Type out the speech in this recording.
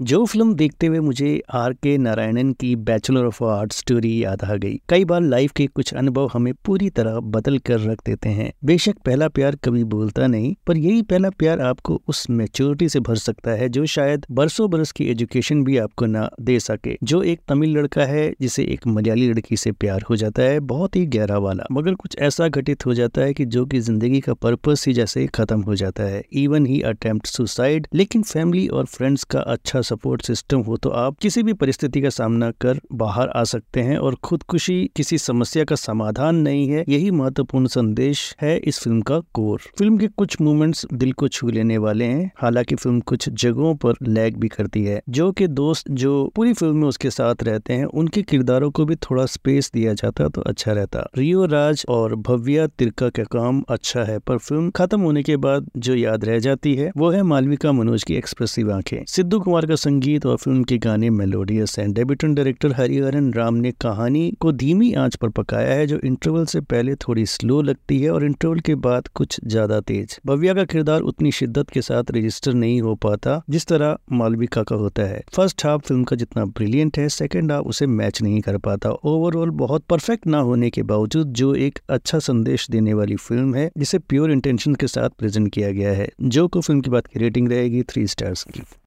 जो फ़िल्म देखते हुए मुझे आर के नारायणन की बैचलर ऑफ़ आर्ट स्टोरी याद आ गई। कई बार लाइफ के कुछ अनुभव हमें पूरी तरह बदल कर रख देते हैं। बेशक पहला प्यार कभी बोलता नहीं, पर यही पहला प्यार आपको उस मेच्योरिटी से भर सकता है जो शायद बरसों बरस की एजुकेशन भी आपको ना दे सके। जो एक तमिल लड़का है, जिसे एक मलयाली लड़की से प्यार हो जाता है, बहुत ही गहरा वाला। मगर कुछ ऐसा घटित हो जाता है की जो की ज़िंदगी का पर्पज ही जैसे खत्म हो जाता है। इवन ही अटेम्प्ट सुसाइड लेकिन फैमिली और फ्रेंड्स का अच्छा सपोर्ट सिस्टम हो तो आप किसी भी परिस्थिति का सामना कर बाहर आ सकते हैं और खुदकुशी किसी समस्या का समाधान नहीं है। यही महत्वपूर्ण संदेश है इस फ़िल्म का कोर। फ़िल्म के कुछ मूवमेंट्स दिल को छू लेने वाले हैं। हालाँकि फ़िल्म कुछ जगहों पर लैग भी करती है। जो के दोस्त जो पूरी फ़िल्म में उसके साथ रहते हैं, उनके किरदारों को भी थोड़ा स्पेस दिया जाता तो अच्छा रहता। रियो राज और भव्या तिरका का काम अच्छा है, पर फ़िल्म खत्म होने के बाद जो याद रह जाती है, वो है मालविका मनोज की एक्सप्रेसिव आँखें। सिद्धू कुमार का संगीत और फ़िल्म के गाने मेलोडियस हैं। डेब्यूटन डायरेक्टर हरिहरन राम ने कहानी को धीमी आँच पर पकाया है, जो इंटरवल से पहले थोड़ी स्लो लगती है और इंटरवल के बाद कुछ ज़्यादा तेज। भव्या का किरदार उतनी शिद्दत के साथ रजिस्टर नहीं हो पाता, जिस तरह मालविका का होता है। फ़र्स्ट हाफ़ फ़िल्म का जितना ब्रिलियंट है, सेकेंड हाफ़ उसे मैच नहीं कर पाता। ओवरऑल बहुत परफेक्ट ना होने के बावजूद जो एक अच्छा संदेश देने वाली फ़िल्म है, जिसे प्योर इंटेंशन के साथ प्रेजेंट किया गया है। जो को फ़िल्म की बात की रेटिंग रहेगी थ्री स्टार्स की।